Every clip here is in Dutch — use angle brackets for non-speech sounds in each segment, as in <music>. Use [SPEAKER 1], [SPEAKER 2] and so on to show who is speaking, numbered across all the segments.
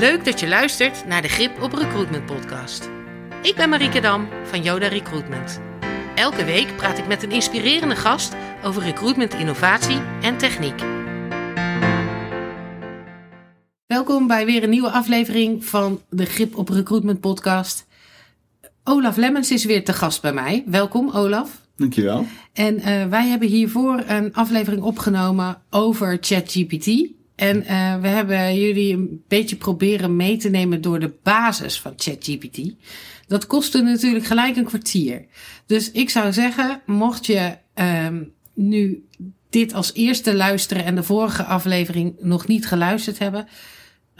[SPEAKER 1] Leuk dat je luistert naar de Grip op Recruitment podcast. Ik ben Marieke Dam van Yoda Recruitment. Elke week praat ik met een inspirerende gast over recruitment innovatie en techniek. Welkom bij weer een nieuwe aflevering van de Grip op Recruitment podcast. Olaf Lemmens is weer te gast bij mij. Welkom Olaf.
[SPEAKER 2] Dankjewel.
[SPEAKER 1] En uh, wij hebben hiervoor een aflevering opgenomen over ChatGPT. En uh, we hebben jullie een beetje proberen mee te nemen door de basis van ChatGPT. Dat kostte natuurlijk gelijk een kwartier. Dus ik zou zeggen, mocht je um, nu dit als eerste luisteren en de vorige aflevering nog niet geluisterd hebben,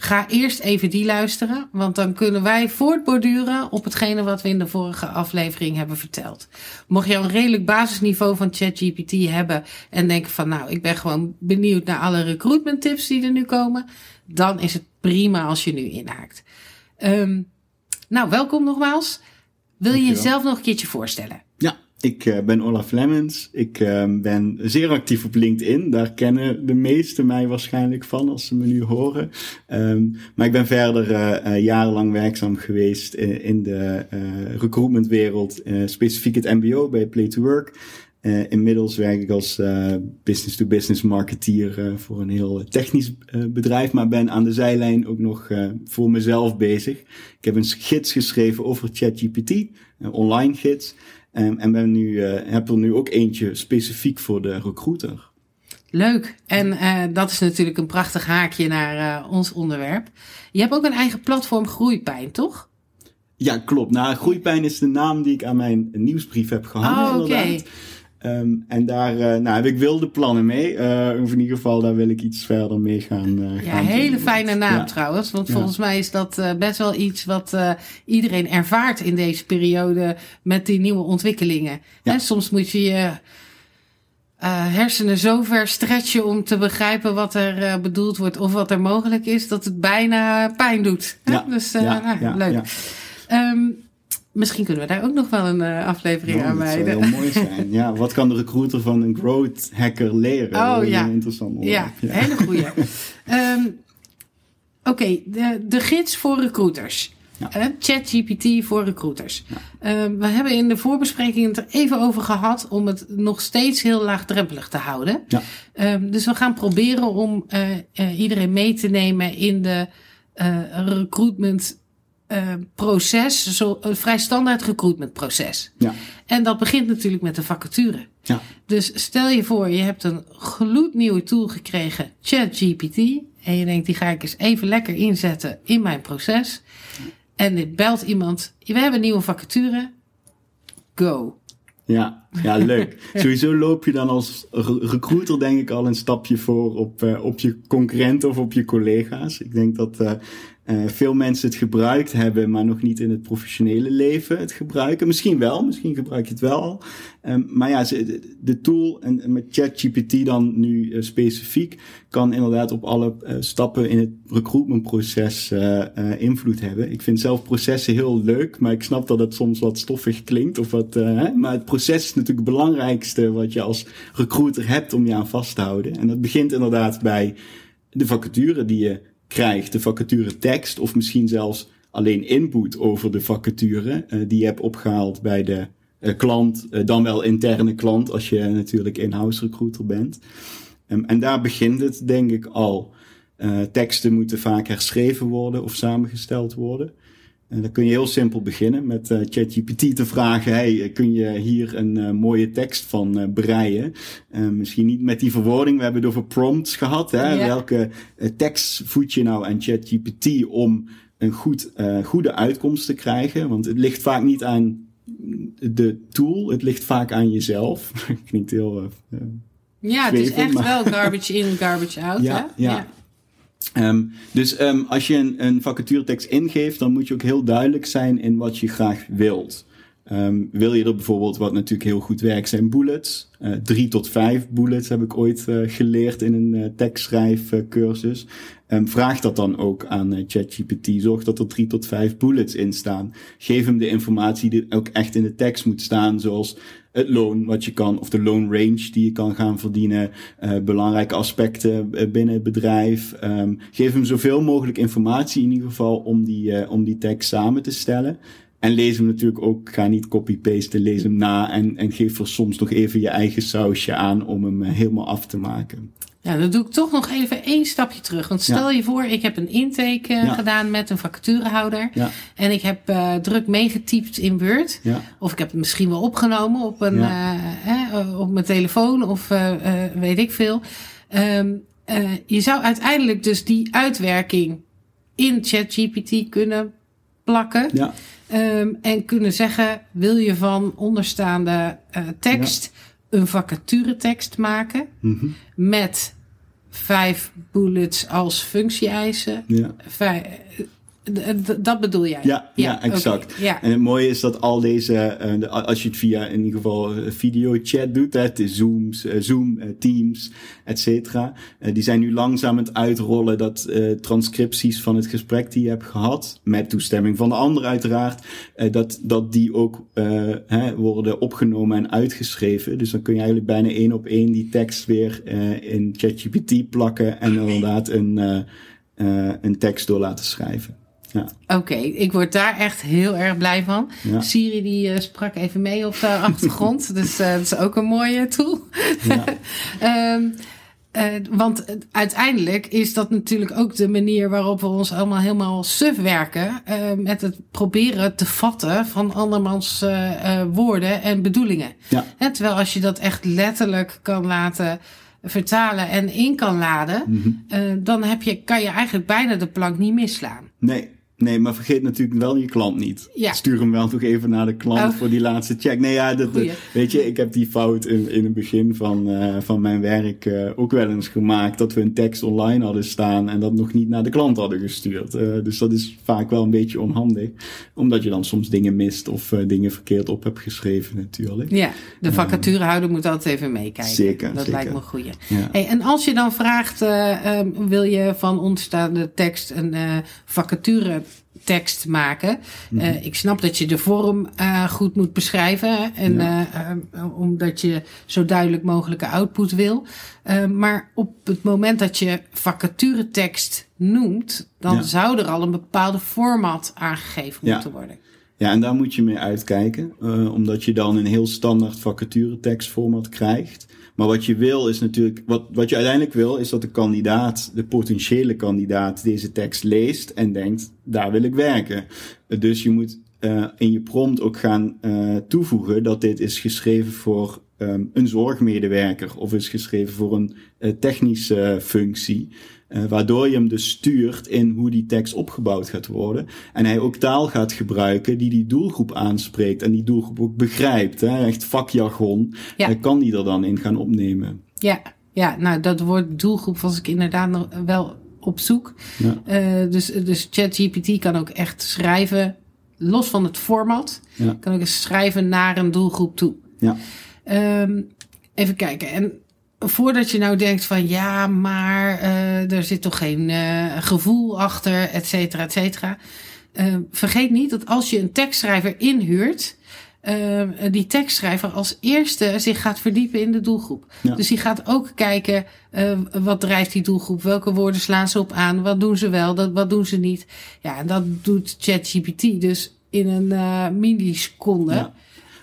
[SPEAKER 1] ga eerst even die luisteren, want dan kunnen wij voortborduren op hetgene wat we in de vorige aflevering hebben verteld. Mocht je een redelijk basisniveau van ChatGPT hebben en denken van nou, ik ben gewoon benieuwd naar alle recruitment tips die er nu komen, dan is het prima als je nu inhaakt. Um, nou, welkom nogmaals. Wil je jezelf nog een keertje voorstellen?
[SPEAKER 2] Ja, ik uh, ben Olaf Lemmens. Ik uh, ben zeer actief op LinkedIn. Daar kennen de meesten mij waarschijnlijk van als ze me nu horen. Um, maar ik ben verder uh, jarenlang werkzaam geweest in, de recruitmentwereld, specifiek het MBO bij Play to Work. Inmiddels werk ik als business-to-business marketeer voor een heel technisch bedrijf, maar ben aan de zijlijn ook nog voor mezelf bezig. Ik heb een gids geschreven over ChatGPT, een online gids, um, en ben nu, heb er nu ook eentje specifiek voor de recruiter.
[SPEAKER 1] Leuk. En dat is natuurlijk een prachtig haakje naar ons onderwerp. Je hebt ook een eigen platform Groeipijn, toch?
[SPEAKER 2] Ja, klopt. Nou, Groeipijn is de naam die ik aan mijn nieuwsbrief heb gehangen.
[SPEAKER 1] Oh, oké. Okay.
[SPEAKER 2] Um, en daar uh, nou, heb ik wilde plannen mee. Uh, in ieder geval, daar wil ik iets verder mee gaan. Uh,
[SPEAKER 1] ja, gaan hele doen. fijne naam ja. trouwens. Want ja. volgens mij is dat best wel iets wat iedereen ervaart in deze periode met die nieuwe ontwikkelingen. Ja. Soms moet je je hersenen zo ver stretchen om te begrijpen wat er bedoeld wordt of wat er mogelijk is, dat het bijna pijn doet.
[SPEAKER 2] Ja.
[SPEAKER 1] Dus nou, leuk. Um, Misschien kunnen we daar ook nog wel een uh, aflevering
[SPEAKER 2] oh,
[SPEAKER 1] aan wijden.
[SPEAKER 2] Dat zou heel mooi zijn. Ja, wat kan de recruiter van een growth hacker leren?
[SPEAKER 1] Oh
[SPEAKER 2] dat
[SPEAKER 1] ja.
[SPEAKER 2] Een interessant
[SPEAKER 1] ja, ja, hele goeie. um, <laughs> Oké, okay, de, de gids voor recruiters. Ja. Uh, ChatGPT voor recruiters. Ja. Uh, we hebben in de voorbespreking het er even over gehad om het nog steeds heel laagdrempelig te houden.
[SPEAKER 2] Ja.
[SPEAKER 1] Um, dus we gaan proberen om uh, iedereen mee te nemen in de recruitment uh, proces, zo, een vrij standaard recruitment proces.
[SPEAKER 2] Ja.
[SPEAKER 1] En dat begint natuurlijk met de vacature.
[SPEAKER 2] Ja.
[SPEAKER 1] Dus stel je voor, je hebt een gloednieuwe tool gekregen, ChatGPT. En je denkt, die ga ik eens even lekker inzetten in mijn proces. En dit belt iemand, we hebben een nieuwe vacature. Go.
[SPEAKER 2] Ja, <laughs> ja, leuk. Sowieso loop je dan als recruiter denk ik al een stapje voor op, uh, op je concurrenten of op je collega's. Ik denk dat uh, uh, veel mensen het gebruikt hebben, maar nog niet in het professionele leven het gebruiken. Misschien wel, misschien gebruik je het wel. Um, maar ja, de tool en, met ChatGPT dan nu specifiek kan inderdaad op alle stappen in het recruitmentproces invloed hebben. Ik vind zelf processen heel leuk, maar ik snap dat het soms wat stoffig klinkt of wat. Hè? Maar het proces natuurlijk het belangrijkste wat je als recruiter hebt om je aan vast te houden. En dat begint inderdaad bij de vacature die je krijgt, de vacature tekst, of misschien zelfs alleen input over de vacature uh, die je hebt opgehaald bij de uh, klant, uh, dan wel interne klant als je natuurlijk in-house recruiter bent. Um, en daar begint het denk ik al. teksten moeten vaak herschreven worden of samengesteld worden. En dan kun je heel simpel beginnen met uh, ChatGPT te vragen: hey, kun je hier een uh, mooie tekst van uh, breien? misschien niet met die verwoording, we hebben het over prompts gehad. Hè?
[SPEAKER 1] Ja.
[SPEAKER 2] Welke tekst voed je nou aan ChatGPT om een goed, goede uitkomst te krijgen? Want het ligt vaak niet aan de tool, het ligt vaak aan jezelf. <laughs> Klinkt heel.
[SPEAKER 1] ja, het is echt
[SPEAKER 2] maar...
[SPEAKER 1] wel garbage in, <laughs> garbage out.
[SPEAKER 2] ja,
[SPEAKER 1] hè?
[SPEAKER 2] ja. ja. Um, dus um, als je een, een vacaturetekst ingeeft, dan moet je ook heel duidelijk zijn in wat je graag wilt. Um, wil je er bijvoorbeeld, wat natuurlijk heel goed werkt, zijn bullets. Uh, drie tot vijf bullets heb ik ooit uh, geleerd in een uh, tekstschrijfcursus. Um, vraag dat dan ook aan ChatGPT. Zorg dat er drie tot vijf bullets in staan. Geef hem de informatie die ook echt in de tekst moet staan, zoals het loon wat je kan, of de loan range die je kan gaan verdienen, belangrijke aspecten binnen het bedrijf. Um, geef hem zoveel mogelijk informatie in ieder geval om die, om die tekst samen te stellen. En lees hem natuurlijk ook, ga niet copy-pasten, lees hem na en, en geef er soms nog even je eigen sausje aan om hem eh, helemaal af te maken.
[SPEAKER 1] Ja, dan doe ik toch nog even één stapje terug. Want stel je voor, ik heb een intake uh, gedaan met een vacaturehouder. Ja. En ik heb uh, druk meegetypt in Word. Of ik heb het misschien wel opgenomen op, een, uh, op mijn telefoon of weet ik veel. Um, je zou uiteindelijk dus die uitwerking in ChatGPT kunnen plakken. Ja. Um, en kunnen zeggen: wil je van onderstaande uh, tekst ja. een vacaturetekst maken mm -hmm. met vijf bullets als functie-eisen? Ja. Dat bedoel jij?
[SPEAKER 2] Ja, ja, exact. Ja. En het mooie is dat al deze, uh, als je het via in ieder geval eh, video chat doet, hè, het is Zooms, uh, Zoom, Teams, et cetera. die zijn nu langzaam aan het uitrollen dat transcripties van het gesprek die je hebt gehad, met toestemming van de ander uiteraard, dat, dat die ook hè, worden opgenomen en uitgeschreven. Dus dan kun je eigenlijk bijna één op één die tekst weer in ChatGPT plakken en inderdaad een, een tekst door laten schrijven.
[SPEAKER 1] Ja. Oké, okay, ik word daar echt heel erg blij van. Ja. Siri die uh, sprak even mee op de <laughs> achtergrond, dus uh, dat is ook een mooie tool. Ja. um, <laughs> uh, want uiteindelijk is dat natuurlijk ook de manier waarop we ons allemaal helemaal suf werken. met het proberen te vatten van andermans woorden en bedoelingen. Ja. terwijl als je dat echt letterlijk kan laten vertalen en in kan laden, mm -hmm. dan heb je, kan je eigenlijk bijna de plank niet misslaan.
[SPEAKER 2] Nee, Nee, maar vergeet natuurlijk wel je klant niet. Ja. Stuur hem wel nog even naar de klant oh. voor die laatste check. Nee, ja, dat, weet je, ik heb die fout in, in het begin van, uh, van mijn werk uh, ook wel eens gemaakt. Dat we een tekst online hadden staan en dat nog niet naar de klant hadden gestuurd. Uh, dus dat is vaak wel een beetje onhandig. Omdat je dan soms dingen mist of dingen verkeerd op hebt geschreven natuurlijk.
[SPEAKER 1] Ja, de vacaturehouder moet altijd even meekijken. Zeker, Dat lijkt me een goeie. Ja. Hey, en als je dan vraagt, um, wil je van ontstaande tekst een vacature tekst maken. Mm -hmm. uh, ik snap dat je de vorm uh, goed moet beschrijven. En ja. uh, omdat je zo duidelijk mogelijke output wil. maar op het moment dat je vacaturetekst noemt, dan ja. zou er al een bepaalde format aangegeven ja. moeten worden.
[SPEAKER 2] Ja, en daar moet je mee uitkijken. omdat je dan een heel standaard vacaturetekstformat krijgt. Maar wat je wil is natuurlijk, wat, wat je uiteindelijk wil, is dat de kandidaat, de potentiële kandidaat, deze tekst leest en denkt, daar wil ik werken. Dus je moet uh, in je prompt ook gaan uh, toevoegen dat dit is geschreven voor um, een zorgmedewerker of is geschreven voor een uh, technische functie. Uh, waardoor je hem dus stuurt in hoe die tekst opgebouwd gaat worden. En hij ook taal gaat gebruiken die die doelgroep aanspreekt en die doelgroep ook begrijpt. Hè? Echt vakjargon. Ja. Uh, kan die er dan in gaan opnemen.
[SPEAKER 1] Ja, ja nou dat woord doelgroep was ik inderdaad nog wel op zoek. Ja. Uh, dus, dus ChatGPT kan ook echt schrijven, los van het format, ja. kan ook eens schrijven naar een doelgroep toe. Ja. Um, even kijken. En voordat je nou denkt van ja, maar uh, er zit toch geen uh, gevoel achter, et cetera, et cetera. Uh, vergeet niet dat als je een tekstschrijver inhuurt, die tekstschrijver als eerste zich gaat verdiepen in de doelgroep. Ja. Dus die gaat ook kijken wat drijft die doelgroep, welke woorden slaan ze op aan, wat doen ze wel, dat, wat doen ze niet. Ja, en dat doet ChatGPT dus in een milliseconde. Ja.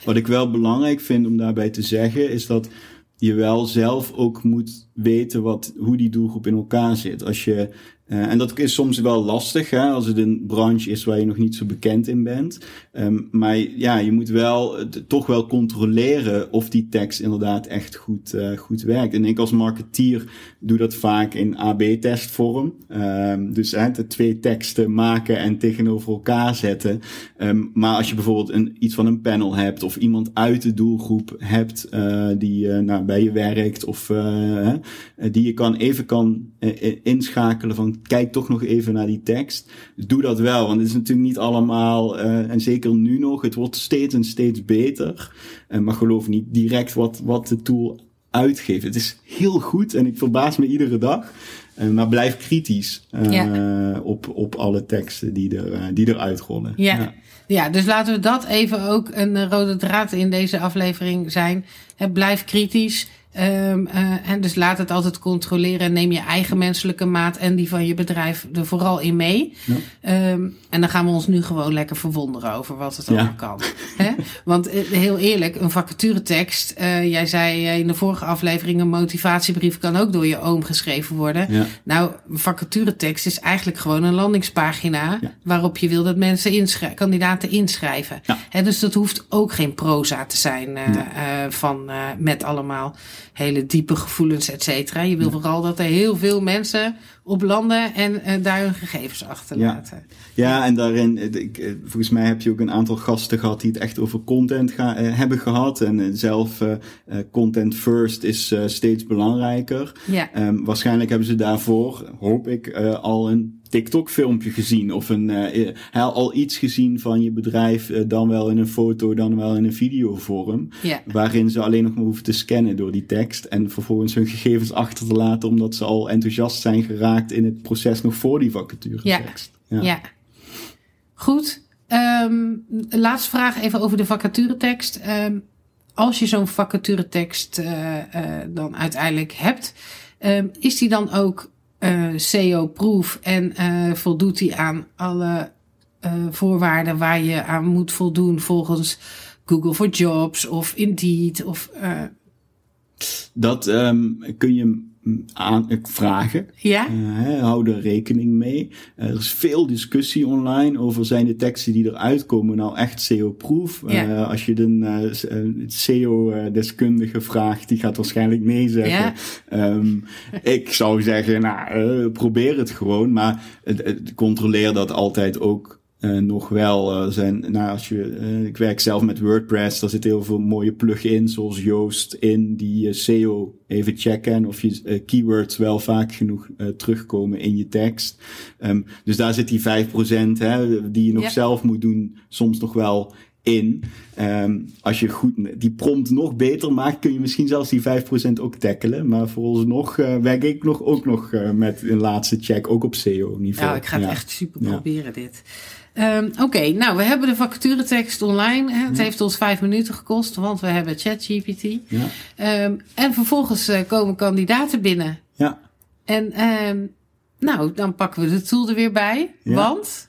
[SPEAKER 2] Wat ik wel belangrijk vind om daarbij te zeggen, is dat je wel zelf ook moet weten wat, hoe die doelgroep in elkaar zit. Als je uh, en dat is soms wel lastig, hè, als het een branche is waar je nog niet zo bekend in bent. Um, maar ja, je moet wel uh, toch wel controleren of die tekst inderdaad echt goed, uh, goed werkt. En ik als marketeer doe dat vaak in AB-testvorm. Um, dus hè, de twee teksten maken en tegenover elkaar zetten. Um, maar als je bijvoorbeeld een, iets van een panel hebt of iemand uit de doelgroep hebt die nou, bij je werkt of die je kan even kan inschakelen van kijk toch nog even naar die tekst. Doe dat wel, want het is natuurlijk niet allemaal, uh, en zeker nu nog, het wordt steeds en steeds beter. Uh, maar geloof niet direct wat, wat de tool uitgeeft. Het is heel goed en ik verbaas me iedere dag. Uh, maar blijf kritisch ja. op, op alle teksten die, er, die eruit rollen.
[SPEAKER 1] Ja. ja. Ja, dus laten we dat even ook een rode draad in deze aflevering zijn. blijf kritisch. Um, uh, en dus laat het altijd controleren en neem je eigen menselijke maat en die van je bedrijf er vooral in mee. Ja. Um, en dan gaan we ons nu gewoon lekker verwonderen over wat het allemaal kan. He? Want uh, heel eerlijk, een vacaturetekst. Uh, jij zei in de vorige aflevering, een motivatiebrief kan ook door je oom geschreven worden. Ja. Nou, een vacaturetekst is eigenlijk gewoon een landingspagina waarop je wil dat mensen kandidaten inschrijven. He, dus dat hoeft ook geen proza te zijn van met allemaal hele diepe gevoelens, et cetera. Je wil vooral dat er heel veel mensen op landen en uh, daar hun gegevens achterlaten.
[SPEAKER 2] Ja. ja, en daarin, eh, ik, eh, volgens mij heb je ook een aantal gasten gehad die het echt over content ga, hebben gehad. En zelf, content first is steeds belangrijker. Ja. Um, waarschijnlijk hebben ze daarvoor, hoop ik, al een TikTok-filmpje gezien of een, uh, al iets gezien van je bedrijf, uh, dan wel in een foto, dan wel in een videovorm. Waarin ze alleen nog maar hoeven te scannen door die tekst en vervolgens hun gegevens achter te laten omdat ze al enthousiast zijn geraakt in het proces nog voor die vacature tekst.
[SPEAKER 1] Ja. ja. Goed. Um, laatste vraag even over de vacaturetekst. Um, als je zo'n vacaturetekst uh, dan uiteindelijk hebt, um, is die dan ook eh, SEO-proof en uh, voldoet die aan alle uh, voorwaarden waar je aan moet voldoen volgens Google for Jobs of Indeed of.
[SPEAKER 2] Dat um, kun je aan, vragen. Ja. Uh, hou er rekening mee. Uh, er is veel discussie online over zijn de teksten die eruit komen nou echt SEO-proof. Ja. Uh, als je de SEO-deskundige vraagt, die gaat waarschijnlijk nee zeggen. Ja. Um, ik zou zeggen, nou, probeer het gewoon, maar controleer dat altijd ook uh, nog wel uh, zijn, nou als je, uh, ik werk zelf met WordPress, daar zitten heel veel mooie plugins zoals Yoast in die SEO even checken en of je keywords wel vaak genoeg terugkomen in je tekst. Um, dus daar zit die 5% hè, die je nog zelf moet doen, soms nog wel in. Um, als je goed die prompt nog beter maakt, kun je misschien zelfs die 5% ook tackelen. Maar vooralsnog uh, werk ik nog, ook nog uh, met een laatste check, ook op SEO-niveau.
[SPEAKER 1] Ja, ik ga het echt super proberen dit. Um, Oké, okay, nou, we hebben de vacaturetekst online. Hè. Het heeft ons vijf minuten gekost, want we hebben ChatGPT. Ja. Um, en vervolgens uh, komen kandidaten binnen. Ja. En um, nou, dan pakken we de tool er weer bij. Ja. Want?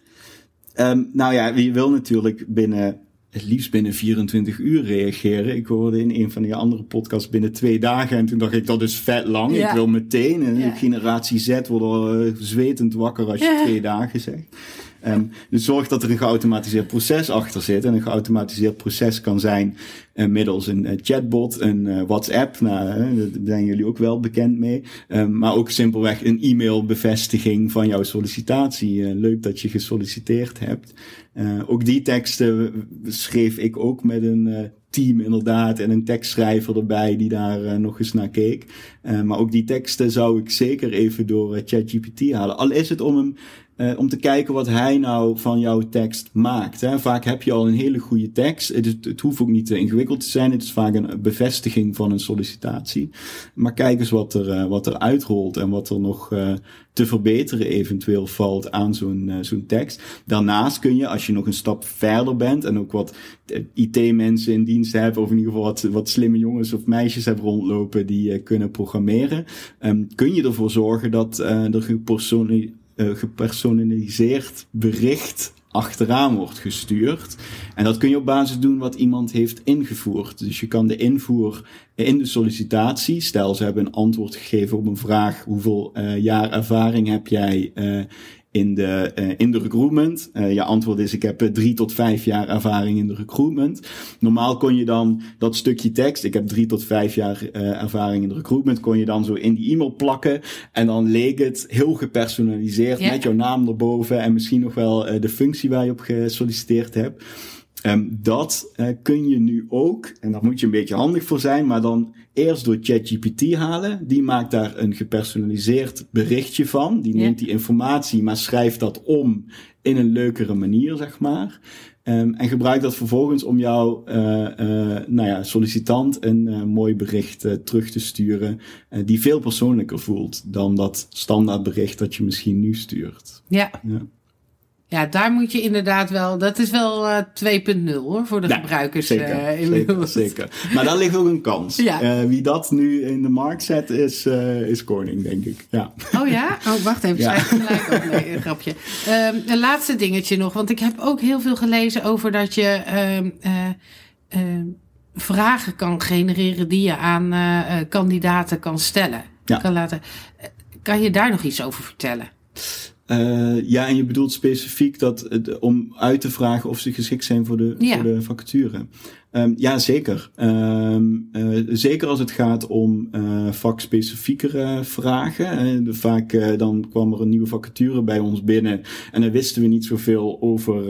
[SPEAKER 2] nou ja, je wil natuurlijk binnen het liefst binnen 24 uur reageren. Ik hoorde in een van die andere podcasts binnen twee dagen. En toen dacht ik, dat is vet lang. Ja. Ik wil meteen. En ja. generatie Z wordt al uh, zwetend wakker als je ja. twee dagen zegt. Um, dus zorg dat er een geautomatiseerd proces achter zit. En een geautomatiseerd proces kan zijn uh, middels een uh, chatbot, een uh, WhatsApp. Nou, daar zijn jullie ook wel bekend mee. Um, maar ook simpelweg een e-mailbevestiging van jouw sollicitatie. leuk dat je gesolliciteerd hebt. ook die teksten schreef ik ook met een team inderdaad en een tekstschrijver erbij die daar nog eens naar keek. maar ook die teksten zou ik zeker even door ChatGPT halen. Al is het om hem uh, om te kijken wat hij nou van jouw tekst maakt. Hè. Vaak heb je al een hele goede tekst. Het, het, hoeft ook niet te ingewikkeld te zijn. Het is vaak een bevestiging van een sollicitatie. Maar kijk eens wat er, uh, wat er uitrolt en wat er nog uh, te verbeteren eventueel valt aan zo'n zo'n tekst. Daarnaast kun je, als je nog een stap verder bent en ook wat IT-mensen in dienst hebt, of in ieder geval wat, wat slimme jongens of meisjes hebben rondlopen die kunnen programmeren, um, kun je ervoor zorgen dat er gepersonaliseerd uh, gepersonaliseerd bericht achteraan wordt gestuurd. En dat kun je op basis doen wat iemand heeft ingevoerd. Dus je kan de invoer in de sollicitatie, stel ze hebben een antwoord gegeven op een vraag, hoeveel uh, jaar ervaring heb jij uh, in de, uh, in de recruitment. Uh, je antwoord is, ik heb uh, drie tot vijf jaar ervaring in de recruitment. Normaal kon je dan dat stukje tekst, ik heb drie tot vijf jaar ervaring in de recruitment, kon je dan zo in die e-mail plakken. En dan leek het heel gepersonaliseerd met jouw naam erboven en misschien nog wel de functie waar je op gesolliciteerd hebt. Ehm, dat uh, kun je nu ook, en daar moet je een beetje handig voor zijn, maar dan eerst door ChatGPT halen. Die maakt daar een gepersonaliseerd berichtje van. Die neemt die informatie, maar schrijft dat om in een leukere manier, zeg maar. Um, en gebruikt dat vervolgens om jouw uh, uh, nou ja, sollicitant een uh, mooi bericht terug te sturen. die veel persoonlijker voelt dan dat standaard bericht dat je misschien nu stuurt.
[SPEAKER 1] Ja. ja. Ja, daar moet je inderdaad wel. Dat is wel uh, 2.0 hoor, voor de gebruikers.
[SPEAKER 2] Zeker, uh, zeker, zeker. Maar daar ligt ook een kans. <laughs> Ja. Uh, wie dat nu in de markt zet, is, is Koning, denk ik. Ja.
[SPEAKER 1] Oh ja? Oh, wacht even. <laughs> Ja. gelijk op. Nee, een grapje. Um, een laatste dingetje nog. Want ik heb ook heel veel gelezen over dat je um, vragen kan genereren die je aan kandidaten kan stellen. Ja. Kan, laten. kan je daar nog iets over vertellen?
[SPEAKER 2] Uh, ja, en je bedoelt specifiek dat om uit te vragen of ze geschikt zijn voor de, ja. voor de vacature. Um, ja, zeker. Um, uh, zeker als het gaat om uh, vakspecifiekere vragen. Uh, vaak dan kwam er een nieuwe vacature bij ons binnen en dan wisten we niet zoveel over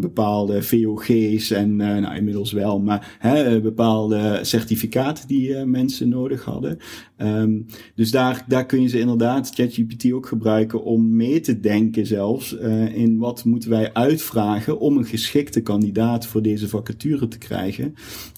[SPEAKER 2] bepaalde VOG's en nou, inmiddels wel, maar bepaalde certificaten die mensen nodig hadden. Um, dus daar, daar kun je ze inderdaad, ChatGPT ook gebruiken om mee te denken zelfs in wat moeten wij uitvragen om een geschikte kandidaat voor deze vacature te krijgen.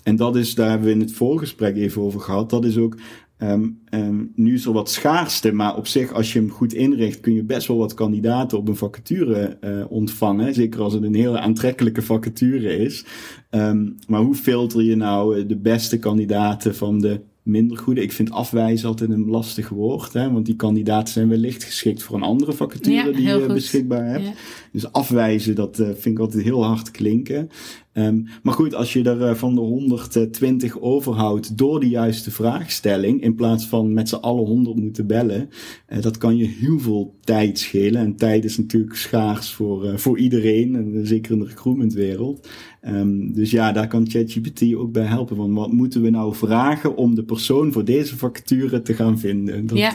[SPEAKER 2] En dat is, daar hebben we in het voorgesprek even over gehad, dat is ook Um, um, nu is er wat schaarste, maar op zich, als je hem goed inricht, kun je best wel wat kandidaten op een vacature uh, ontvangen. Zeker als het een hele aantrekkelijke vacature is. Um, maar hoe filter je nou de beste kandidaten van de minder goede. Ik vind afwijzen altijd een lastig woord, hè, want die kandidaten zijn wellicht geschikt voor een andere vacature die je beschikbaar hebt. Ja. Dus afwijzen, dat uh, vind ik altijd heel hard klinken. Um, maar goed, als je er uh, van de 120 overhoudt door de juiste vraagstelling, in plaats van met z'n allen 100 moeten bellen, uh, dat kan je heel veel tijd schelen. En tijd is natuurlijk schaars voor, voor iedereen, en zeker in de recruitmentwereld. Um, dus ja, daar kan ChatGPT ook bij helpen. Want wat moeten we nou vragen om de persoon voor deze vacature te gaan vinden? Dat,
[SPEAKER 1] ja.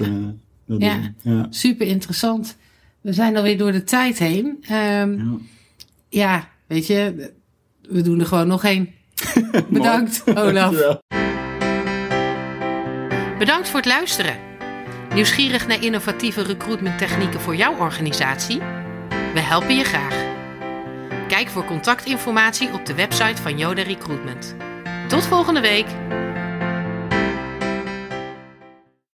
[SPEAKER 1] Dat ja. ja. super interessant. We zijn alweer door de tijd heen. Um, ja. ja, weet je, we doen er gewoon nog één. <laughs> Bedankt, Olaf. Bedankt voor het luisteren. Nieuwsgierig naar innovatieve recruitment technieken voor jouw organisatie? We helpen je graag. Kijk voor contactinformatie op de website van Yoda Recruitment. Tot volgende week!